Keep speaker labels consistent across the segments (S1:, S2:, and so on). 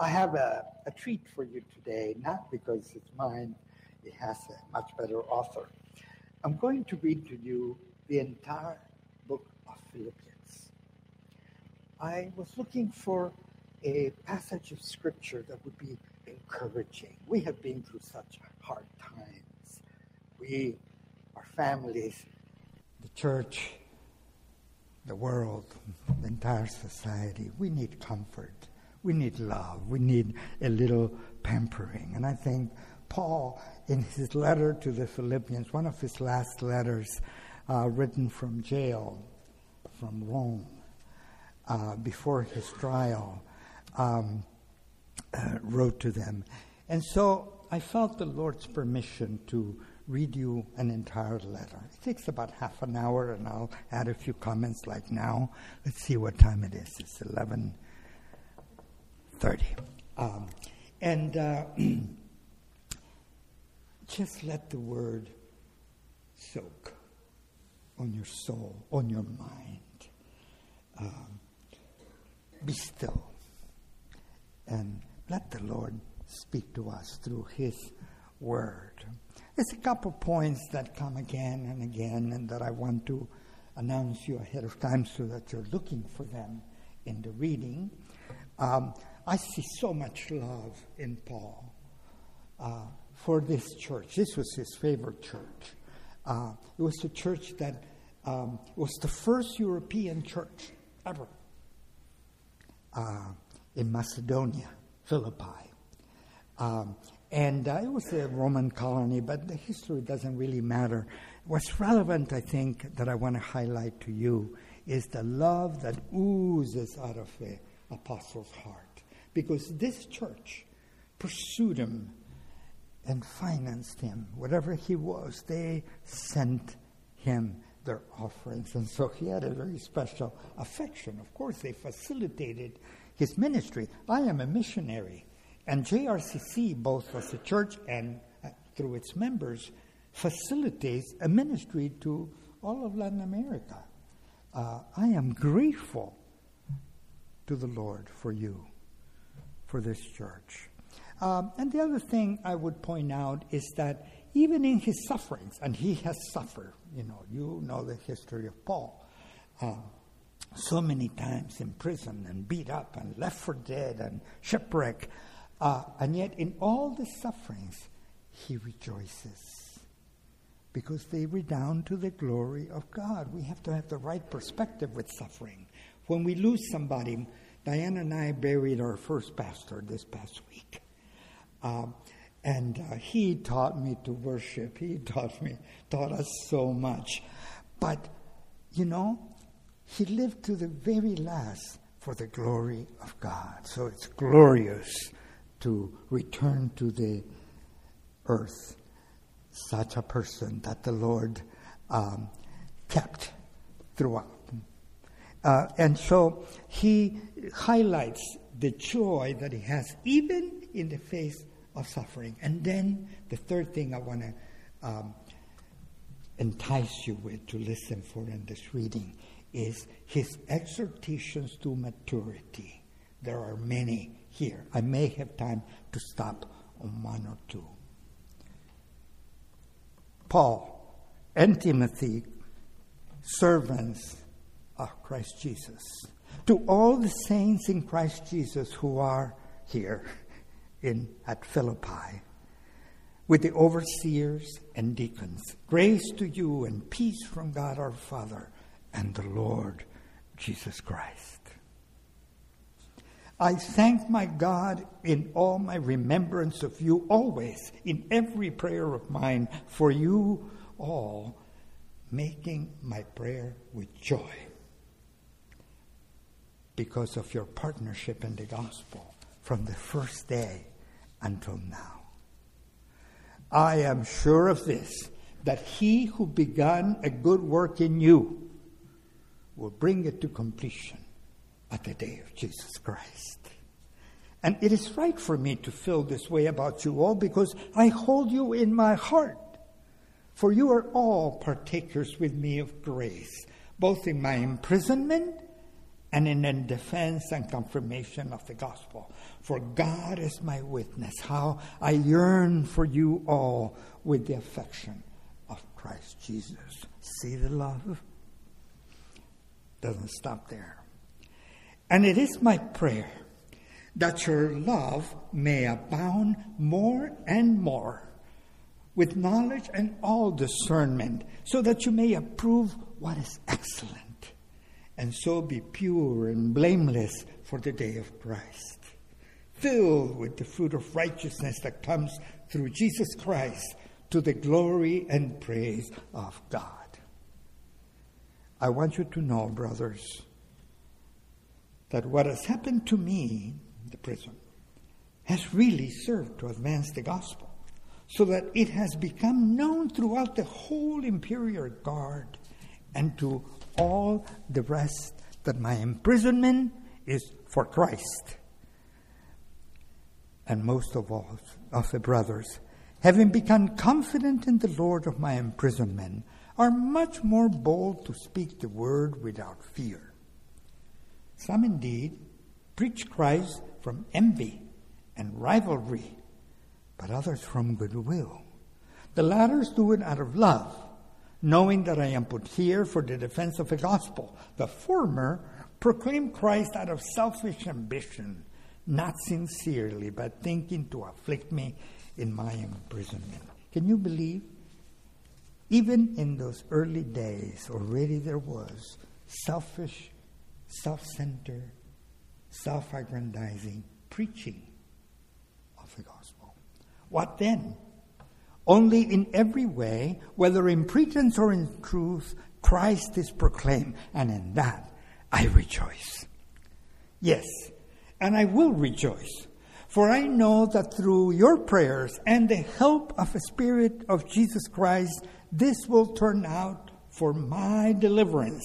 S1: I have a, a treat for you today, not because it's mine, it has a much better author. I'm going to read to you the entire book of Philippians. I was looking for a passage of scripture that would be encouraging. We have been through such hard times. We, our families, the church, the world, the entire society, we need comfort. We need love. We need a little pampering. And I think Paul, in his letter to the Philippians, one of his last letters uh, written from jail, from Rome, uh, before his trial, um, uh, wrote to them. And so I felt the Lord's permission to read you an entire letter. It takes about half an hour, and I'll add a few comments like now. Let's see what time it is. It's 11 30. Um, and uh, just let the word soak on your soul, on your mind. Um, be still and let the Lord speak to us through His Word. There's a couple points that come again and again, and that I want to announce you ahead of time so that you're looking for them in the reading. Um, I see so much love in Paul uh, for this church. This was his favorite church. Uh, it was a church that um, was the first European church ever uh, in Macedonia, Philippi. Um, and uh, it was a Roman colony, but the history doesn't really matter. What's relevant, I think, that I want to highlight to you is the love that oozes out of the apostle's heart because this church pursued him and financed him. Whatever he was, they sent him their offerings. And so he had a very special affection. Of course, they facilitated his ministry. I am a missionary, and JRCC, both as a church and uh, through its members, facilitates a ministry to all of Latin America. Uh, I am grateful to the Lord for you for this church. Um, and the other thing I would point out is that even in his sufferings, and he has suffered, you know, you know the history of Paul, uh, so many times in prison and beat up and left for dead and shipwreck, uh, and yet in all the sufferings, he rejoices because they redound to the glory of God. We have to have the right perspective with suffering. When we lose somebody, Diana and I buried our first pastor this past week. Um, and uh, he taught me to worship. He taught me, taught us so much. But, you know, he lived to the very last for the glory of God. So it's glorious to return to the earth such a person that the Lord um, kept throughout. Uh, and so he highlights the joy that he has even in the face of suffering. And then the third thing I want to um, entice you with to listen for in this reading is his exhortations to maturity. There are many here. I may have time to stop on one or two. Paul and Timothy, servants of Christ Jesus. To all the saints in Christ Jesus who are here in at Philippi, with the overseers and deacons, grace to you and peace from God our Father and the Lord Jesus Christ. I thank my God in all my remembrance of you always, in every prayer of mine, for you all, making my prayer with joy because of your partnership in the gospel from the first day until now. I am sure of this, that he who began a good work in you will bring it to completion at the day of Jesus Christ. And it is right for me to feel this way about you all because I hold you in my heart. For you are all partakers with me of grace, both in my imprisonment and in the defense and confirmation of the gospel. For God is my witness, how I yearn for you all with the affection of Christ Jesus. See the love? Doesn't stop there. And it is my prayer that your love may abound more and more with knowledge and all discernment, so that you may approve what is excellent, and so be pure and blameless for the day of Christ, filled with the fruit of righteousness that comes through Jesus Christ to the glory and praise of God. I want you to know, brothers, that what has happened to me in the prison has really served to advance the gospel, so that it has become known throughout the whole imperial guard and to all the rest that my imprisonment is for Christ. And most of all, of the brothers, having become confident in the Lord of my imprisonment, are much more bold to speak the word without fear. Some indeed preach Christ from envy and rivalry, but others from goodwill. The latter do it out of love, knowing that I am put here for the defense of the gospel. The former proclaim Christ out of selfish ambition, not sincerely, but thinking to afflict me in my imprisonment. Can you believe? Even in those early days, already there was selfish, self centered, self aggrandizing preaching of the gospel. What then? Only in every way, whether in pretense or in truth, Christ is proclaimed, and in that I rejoice. Yes, and I will rejoice. For I know that through your prayers and the help of the Spirit of Jesus Christ, this will turn out for my deliverance,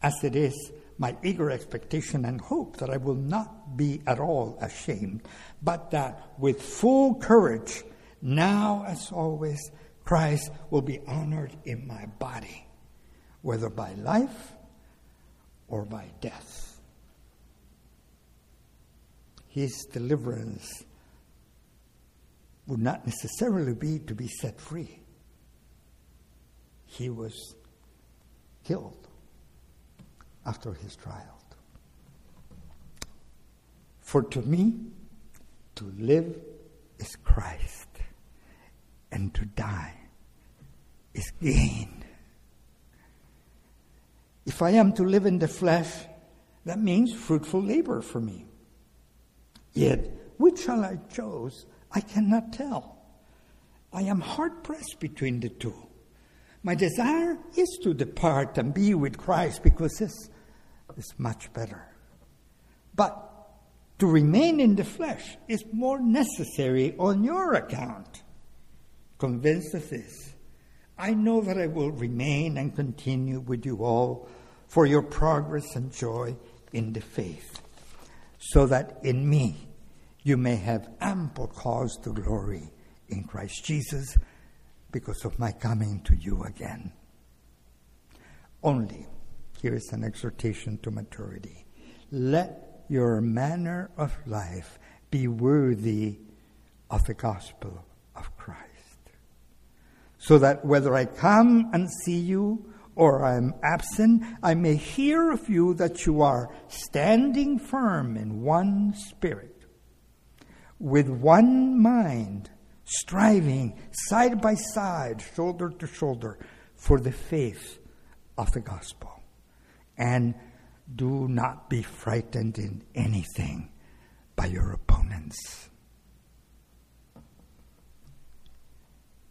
S1: as it is my eager expectation and hope that I will not be at all ashamed, but that with full courage, now as always, Christ will be honored in my body, whether by life or by death his deliverance would not necessarily be to be set free. He was killed after his trial. For to me, to live is Christ, and to die is gain. If I am to live in the flesh, that means fruitful labor for me. Yet, which shall I choose? I cannot tell. I am hard pressed between the two. My desire is to depart and be with Christ because this is much better. But to remain in the flesh is more necessary on your account. Convinced of this, I know that I will remain and continue with you all for your progress and joy in the faith, so that in me you may have ample cause to glory in Christ Jesus because of my coming to you again. Only, here is an exhortation to maturity. Let your manner of life be worthy of the gospel. So that whether I come and see you or I am absent, I may hear of you that you are standing firm in one spirit with one mind, striving side by side, shoulder to shoulder, for the faith of the gospel. And do not be frightened in anything by your opponents.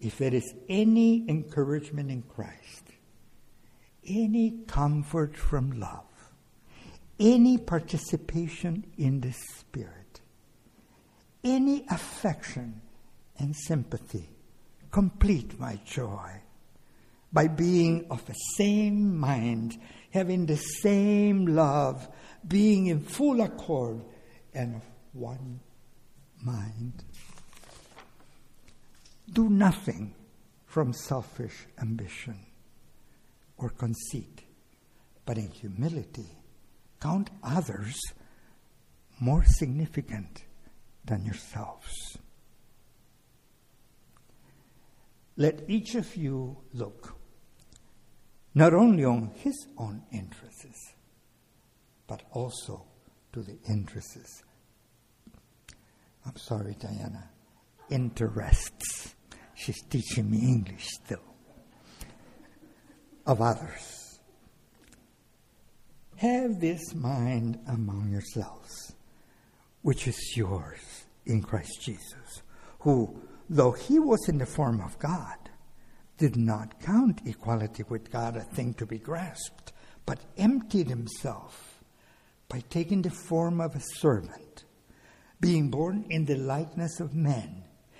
S1: if there is any encouragement in Christ, any comfort from love, any participation in the Spirit, any affection and sympathy, complete my joy by being of the same mind, having the same love, being in full accord and of one mind. Do nothing from selfish ambition or conceit, but in humility count others more significant than yourselves. Let each of you look not only on his own interests, but also to the interests. I'm sorry, Diana. Interests. She's teaching me English still. Of others. Have this mind among yourselves, which is yours in Christ Jesus, who, though he was in the form of God, did not count equality with God a thing to be grasped, but emptied himself by taking the form of a servant, being born in the likeness of men.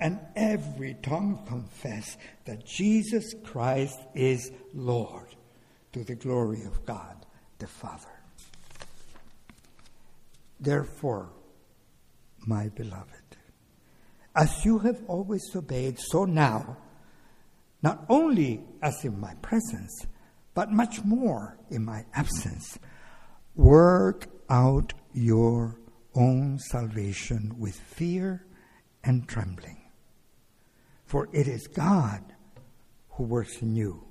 S1: and every tongue confess that Jesus Christ is Lord to the glory of God the Father. Therefore, my beloved, as you have always obeyed, so now, not only as in my presence, but much more in my absence, work out your own salvation with fear and trembling. For it is God who works in you,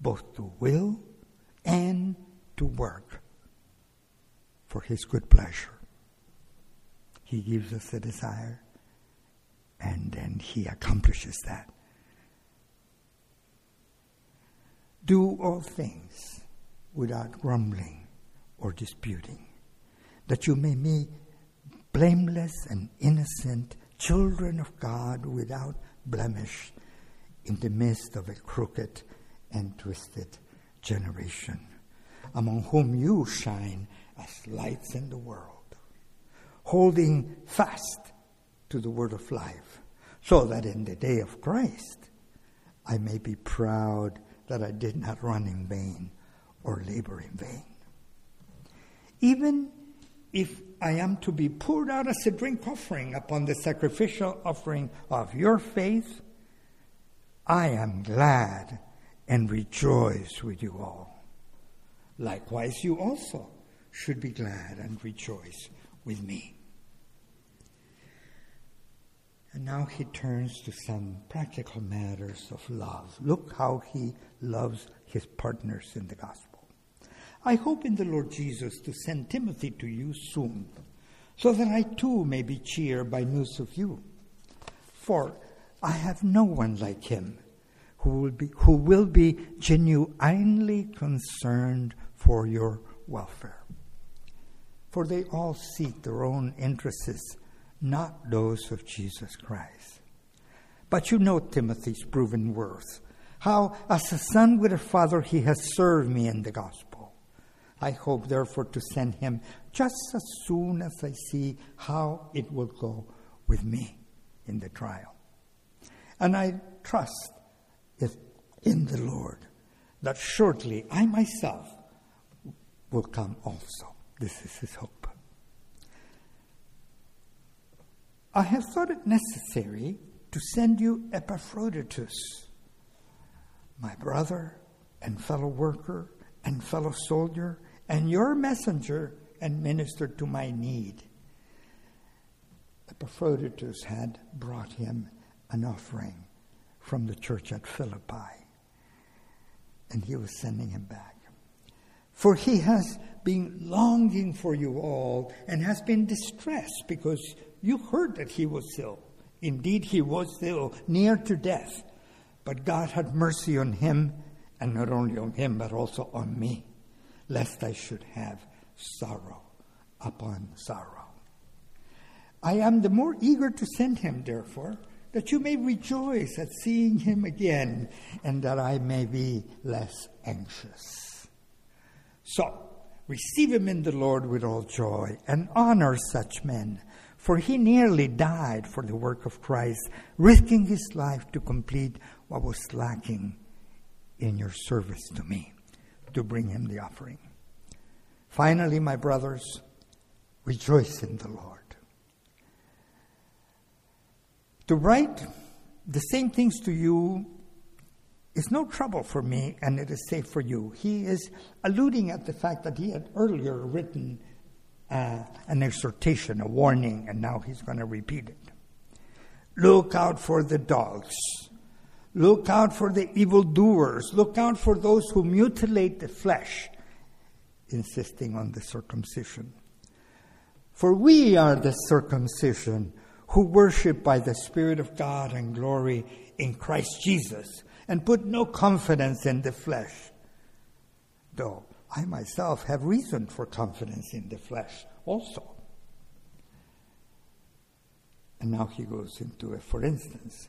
S1: both to will and to work for his good pleasure. He gives us a desire and then he accomplishes that. Do all things without grumbling or disputing, that you may be blameless and innocent children of God without blemish in the midst of a crooked and twisted generation, among whom you shine as lights in the world, holding fast to the word of life, so that in the day of Christ I may be proud that I did not run in vain or labor in vain. Even if I am to be poured out as a drink offering upon the sacrificial offering of your faith, I am glad and rejoice with you all. Likewise, you also should be glad and rejoice with me. And now he turns to some practical matters of love. Look how he loves his partners in the gospel. I hope in the Lord Jesus to send Timothy to you soon, so that I too may be cheered by news of you. For I have no one like him who will be, who will be genuinely concerned for your welfare. For they all seek their own interests not those of Jesus Christ. But you know Timothy's proven worth, how as a son with a father he has served me in the gospel. I hope, therefore, to send him just as soon as I see how it will go with me in the trial. And I trust in the Lord that shortly I myself will come also. This is his hope. I have thought it necessary to send you Epaphroditus, my brother and fellow worker and fellow soldier, and your messenger and minister to my need. Epaphroditus had brought him an offering from the church at Philippi, and he was sending him back. For he has been longing for you all and has been distressed because you heard that he was ill. Indeed, he was ill, near to death. But God had mercy on him, and not only on him, but also on me, lest I should have sorrow upon sorrow. I am the more eager to send him, therefore, that you may rejoice at seeing him again, and that I may be less anxious. So, receive him in the Lord with all joy, and honor such men, for he nearly died for the work of Christ, risking his life to complete what was lacking in your service to me, to bring him the offering. Finally, my brothers, rejoice in the Lord. To write the same things to you is no trouble for me and it is safe for you. He is alluding at the fact that he had earlier written uh, an exhortation, a warning, and now he's going to repeat it. Look out for the dogs. Look out for the evildoers. Look out for those who mutilate the flesh, insisting on the circumcision. For we are the circumcision who worship by the Spirit of God and glory in Christ Jesus and put no confidence in the flesh. Though I myself have reason for confidence in the flesh also. And now he goes into it. For instance,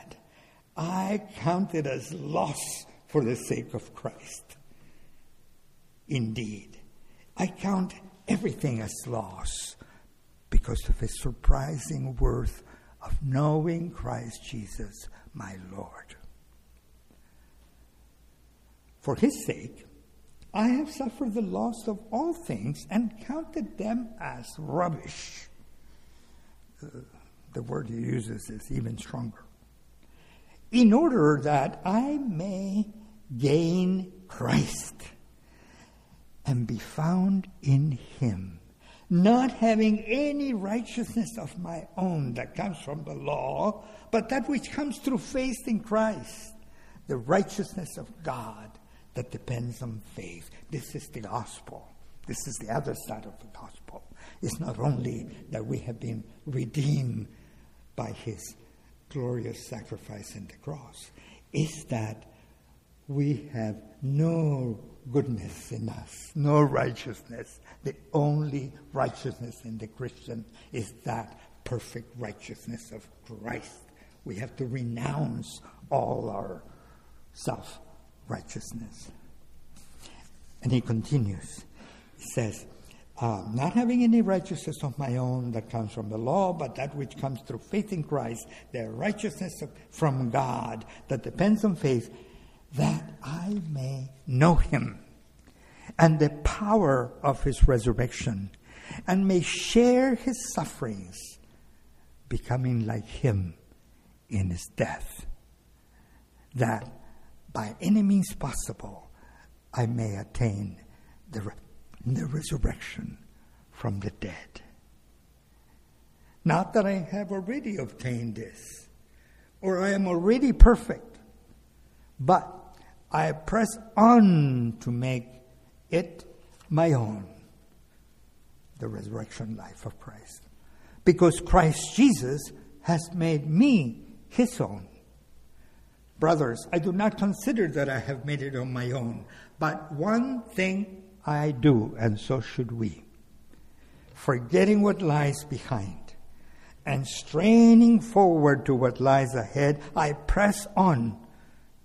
S1: I counted as loss for the sake of Christ. Indeed, I count everything as loss because of the surprising worth of knowing Christ Jesus, my Lord. For his sake, I have suffered the loss of all things and counted them as rubbish. Uh, the word he uses is even stronger. In order that I may gain Christ and be found in him not having any righteousness of my own that comes from the law, but that which comes through faith in Christ, the righteousness of God that depends on faith. This is the gospel. This is the other side of the gospel. It's not only that we have been redeemed by his glorious sacrifice in the cross, is that we have no goodness in us, no righteousness. The only righteousness in the Christian is that perfect righteousness of Christ. We have to renounce all our self righteousness. And he continues. He says, uh, Not having any righteousness of my own that comes from the law, but that which comes through faith in Christ, the righteousness of, from God that depends on faith that I may know him and the power of his resurrection, and may share his sufferings, becoming like him in his death, that by any means possible I may attain the, the resurrection from the dead. Not that I have already obtained this, or I am already perfect, but I press on to make it my own, the resurrection life of Christ. Because Christ Jesus has made me his own. Brothers, I do not consider that I have made it on my own, but one thing I do, and so should we. Forgetting what lies behind and straining forward to what lies ahead, I press on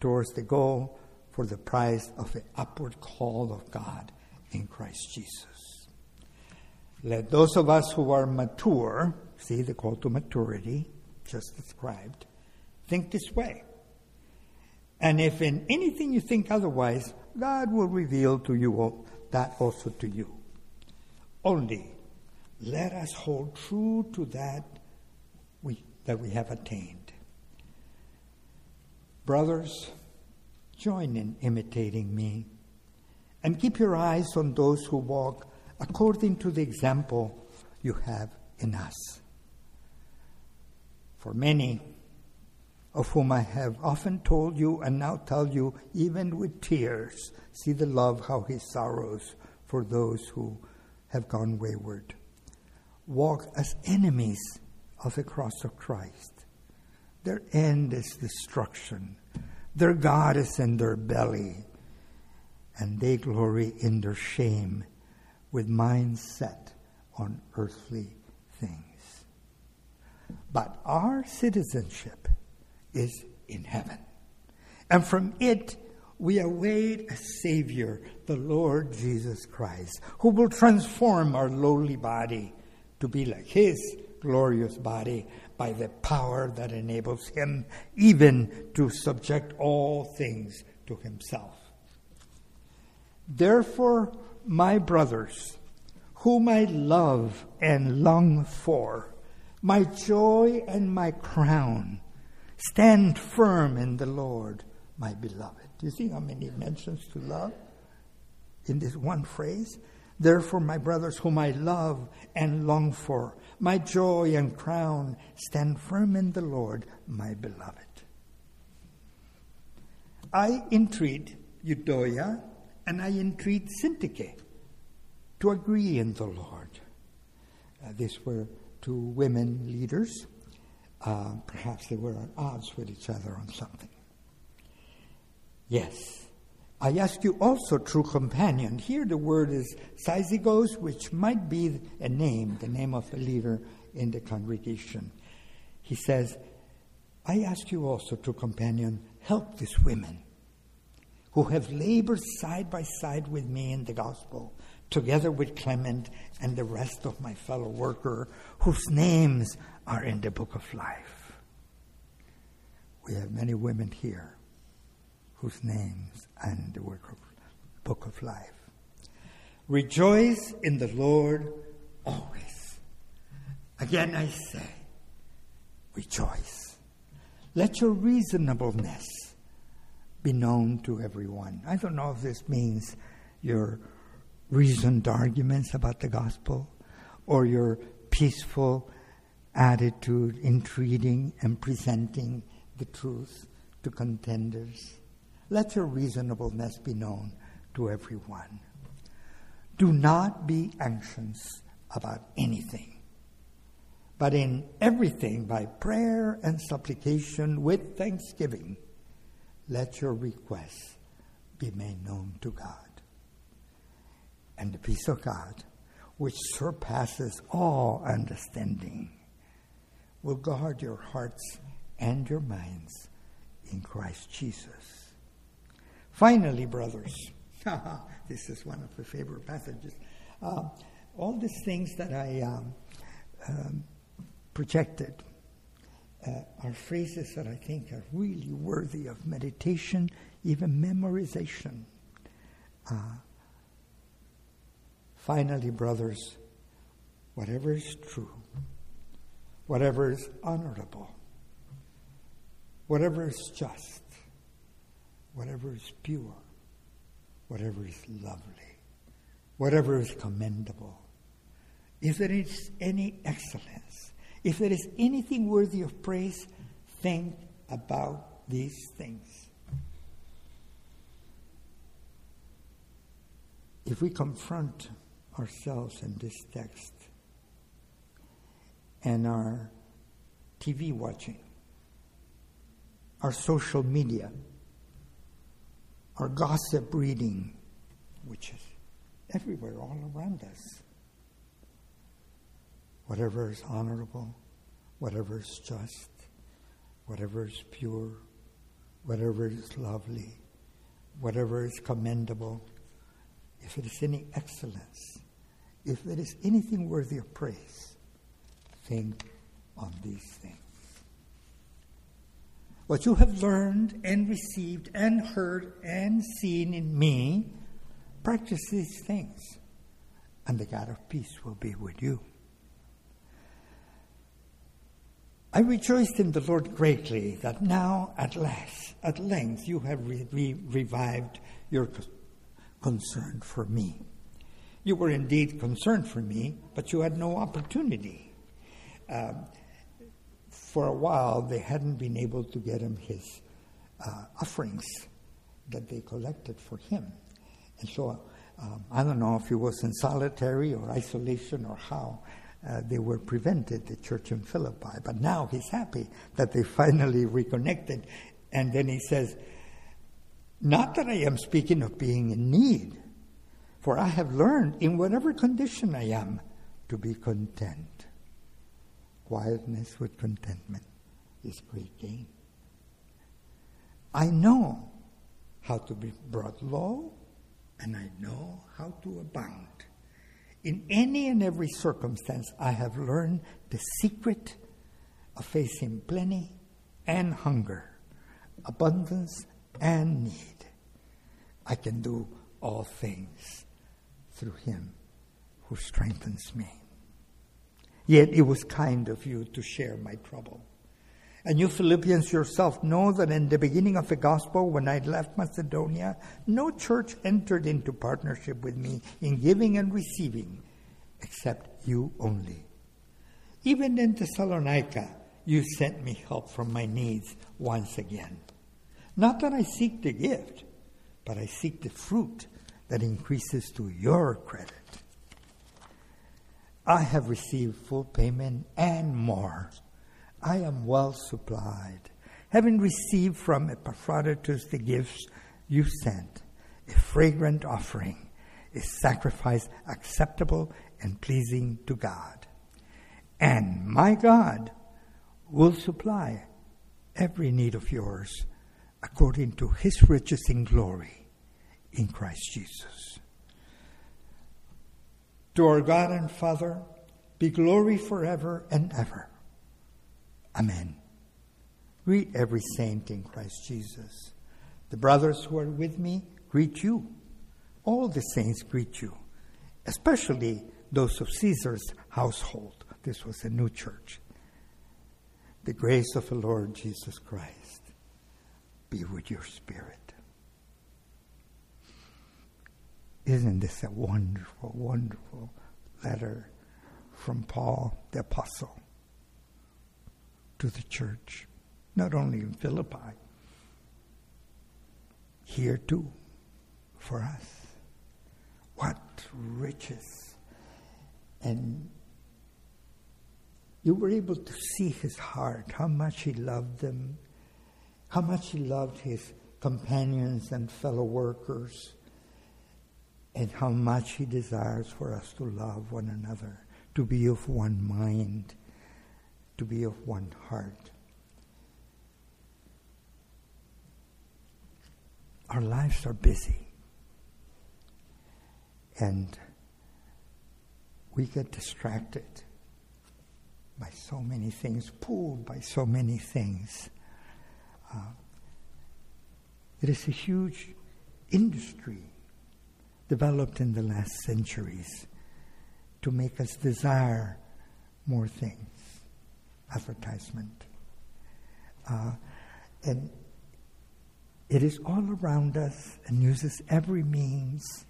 S1: towards the goal for the prize of the upward call of God in Christ Jesus. Let those of us who are mature, see the call to maturity just described, think this way. And if in anything you think otherwise, God will reveal to you that also to you. Only let us hold true to that we, that we have attained. Brothers, join in imitating me and keep your eyes on those who walk according to the example you have in us. For many, of whom I have often told you and now tell you, even with tears, see the love how he sorrows for those who have gone wayward. Walk as enemies of the cross of Christ. Their end is destruction. Their God is in their belly, and they glory in their shame with minds set on earthly things. But our citizenship is in heaven. And from it, we await a Savior, the Lord Jesus Christ, who will transform our lowly body to be like His glorious body by the power that enables Him even to subject all things to Himself. Therefore, my brothers, whom I love and long for, my joy and my crown, stand firm in the Lord, my beloved. Do you see how many mentions to love in this one phrase? Therefore, my brothers, whom I love and long for, my joy and crown, stand firm in the Lord, my beloved. I entreat Euodia and I entreat Syntyche to agree in the Lord. Uh, these were two women leaders. Uh, perhaps they were at odds with each other on something. Yes. I ask you also, true companion. Here the word is syzygos, which might be a name, the name of a leader in the congregation. He says, I ask you also, true companion, help these women who have labored side by side with me in the gospel, together with Clement and the rest of my fellow worker, whose names are in the book of life. We have many women here whose names are in the book of life. Rejoice in the Lord always. Again, I say, rejoice. Let your reasonableness be known to everyone. I don't know if this means your reasoned arguments about the gospel or your peaceful attitude in treating and presenting the truth to contenders. Let your reasonableness be known to everyone. Do not be anxious about anything, but in everything, by prayer and supplication with thanksgiving, let your requests be made known to God. And the peace of God, which surpasses all understanding, will guard your hearts and your minds in Christ Jesus. Finally, brothers, this is one of the favorite passages. Uh, all these things that I um, um, projected uh, are phrases that I think are really worthy of meditation, even memorization. Uh, finally, brothers, whatever is true, whatever is honorable, whatever is just, whatever is pure, whatever is lovely, whatever is commendable, if there is any excellence, if there is anything worthy of praise, think about these things. If we confront ourselves in this text and our TV watching, our social media, our gossip reading, which is everywhere, all around us. Whatever is honorable, whatever is just, whatever is pure, whatever is lovely, whatever is commendable, if it is any excellence, if there is anything worthy of praise, think on these things. What you have learned and received and heard and seen in me, Practice these things, and the God of peace will be with you. I rejoiced in the Lord greatly that now, at last, at length, you have re- re- revived your concern for me. You were indeed concerned for me, but you had no opportunity. Um, for a while, they hadn't been able to get him his uh, offerings that they collected for him. And so, um, I don't know if he was in solitary or isolation or how, uh, they were prevented, the church in Philippi. But now he's happy that they finally reconnected. And then he says, Not that I am speaking of being in need, for I have learned in whatever condition I am to be content. Quietness with contentment is great gain. I know how to be brought low, and I know how to abound. In any and every circumstance, I have learned the secret of facing plenty and hunger, abundance and need. I can do all things through Him who strengthens me. Yet it was kind of you to share my trouble. And you Philippians yourself know that in the beginning of the gospel, when I left Macedonia, no church entered into partnership with me in giving and receiving, except you only. Even in Thessalonica, you sent me help from my needs once again. Not that I seek the gift, but I seek the fruit that increases to your credit. I have received full payment and more I am well supplied, having received from Epaphroditus the gifts you sent, a fragrant offering, a sacrifice acceptable and pleasing to God. And my God will supply every need of yours according to his riches in glory in Christ Jesus. To our God and Father be glory forever and ever. Amen. Greet every saint in Christ Jesus. The brothers who are with me greet you. All the saints greet you, especially those of Caesar's household. This was a new church. The grace of the Lord Jesus Christ be with your spirit. Isn't this a wonderful, wonderful letter from Paul the Apostle? to the church, not only in Philippi, here too, for us. What riches! And you were able to see his heart, how much he loved them, how much he loved his companions and fellow workers, and how much he desires for us to love one another, to be of one mind to be of one heart. Our lives are busy. And we get distracted by so many things, pulled by so many things. Uh, it is a huge industry developed in the last centuries to make us desire more things advertisement. Uh, and it is all around us and uses every means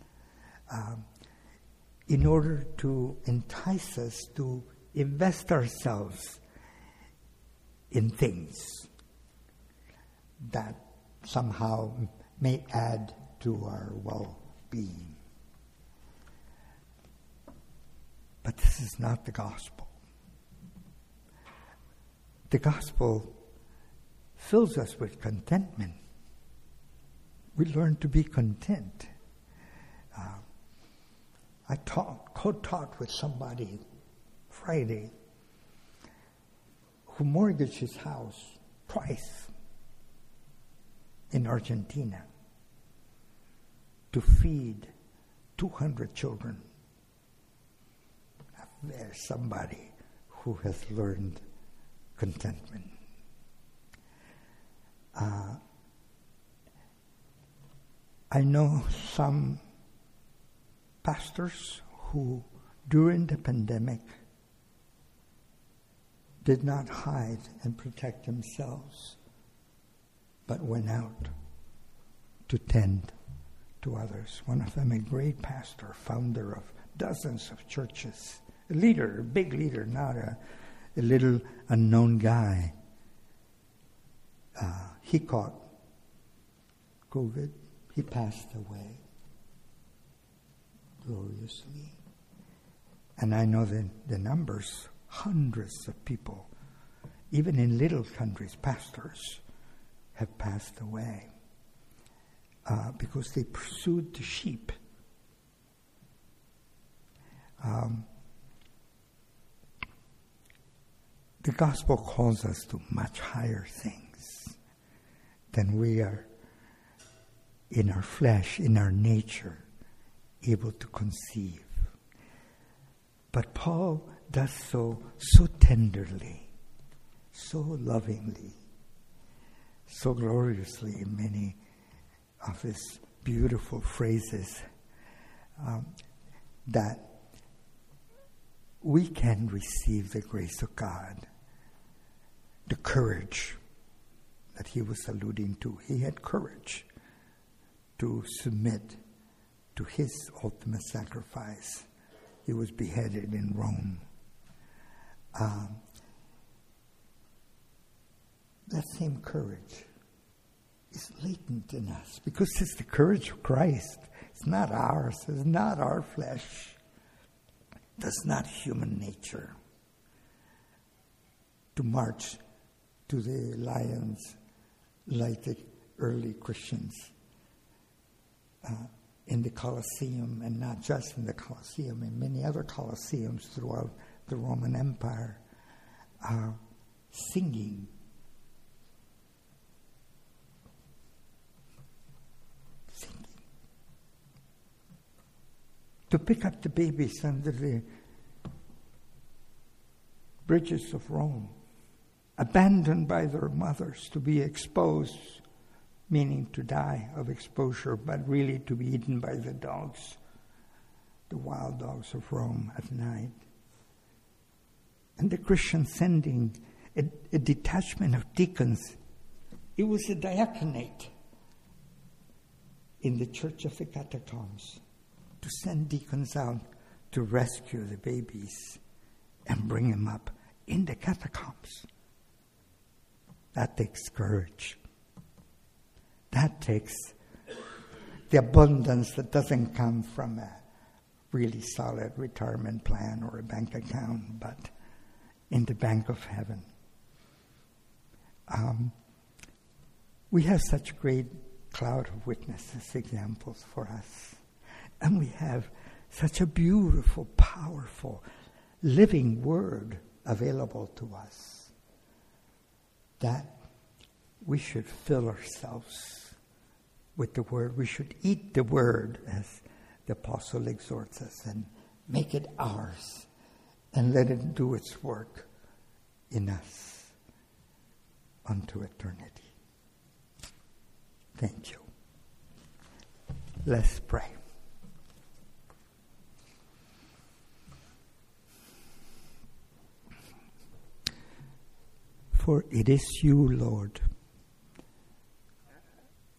S1: um, in order to entice us to invest ourselves in things that somehow may add to our well being. But this is not the gospel the gospel fills us with contentment. We learn to be content. Uh, I taught, co-taught with somebody Friday who mortgaged his house twice in Argentina to feed 200 children. There's somebody who has learned contentment. Uh, I know some pastors who, during the pandemic, did not hide and protect themselves, but went out to tend to others. One of them, a great pastor, founder of dozens of churches, a leader, a big leader, not a, a little unknown guy. Uh, he caught COVID. He passed away gloriously. And I know the, the numbers hundreds of people, even in little countries, pastors, have passed away uh, because they pursued the sheep. Um, the gospel calls us to much higher things than we are in our flesh, in our nature, able to conceive. But Paul does so so tenderly, so lovingly, so gloriously in many of his beautiful phrases um, that we can receive the grace of God, the courage that he was alluding to. He had courage to submit to his ultimate sacrifice. He was beheaded in Rome. Um, that same courage is latent in us because it's the courage of Christ. It's not ours, it's not our flesh, that's not human nature. To march to the lions like the early Christians uh, in the Colosseum, and not just in the Colosseum, in many other Colosseums throughout the Roman Empire, uh, singing. Singing. To pick up the babies under the bridges of Rome, abandoned by their mothers to be exposed, meaning to die of exposure, but really to be eaten by the dogs, the wild dogs of Rome at night and the Christian sending a, a detachment of deacons. It was a diaconate in the Church of the Catacombs to send deacons out to rescue the babies and bring them up in the catacombs. That takes courage. That takes the abundance that doesn't come from a really solid retirement plan or a bank account, but in the bank of heaven. Um, we have such great cloud of witnesses, examples for us. And we have such a beautiful, powerful, living word available to us that we should fill ourselves with the word. We should eat the word, as the apostle exhorts us, and make it ours and let it do its work in us unto eternity. Thank you. Let's pray. For it is you, Lord,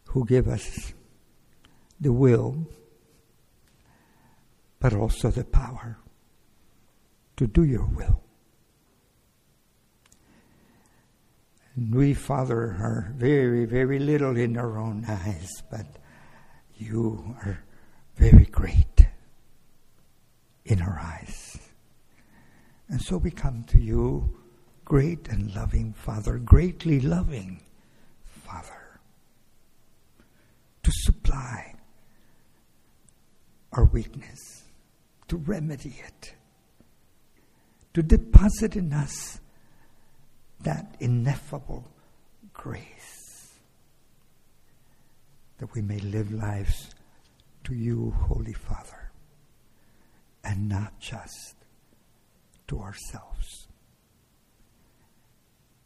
S1: who give us the will, but also the power to do your will. And we, Father, are very, very little in our own eyes, but you are very great in our eyes. And so we come to you, great and loving Father, greatly loving Father, to supply our weakness, to remedy it to deposit in us that ineffable grace that we may live lives to you, Holy Father, and not just to ourselves.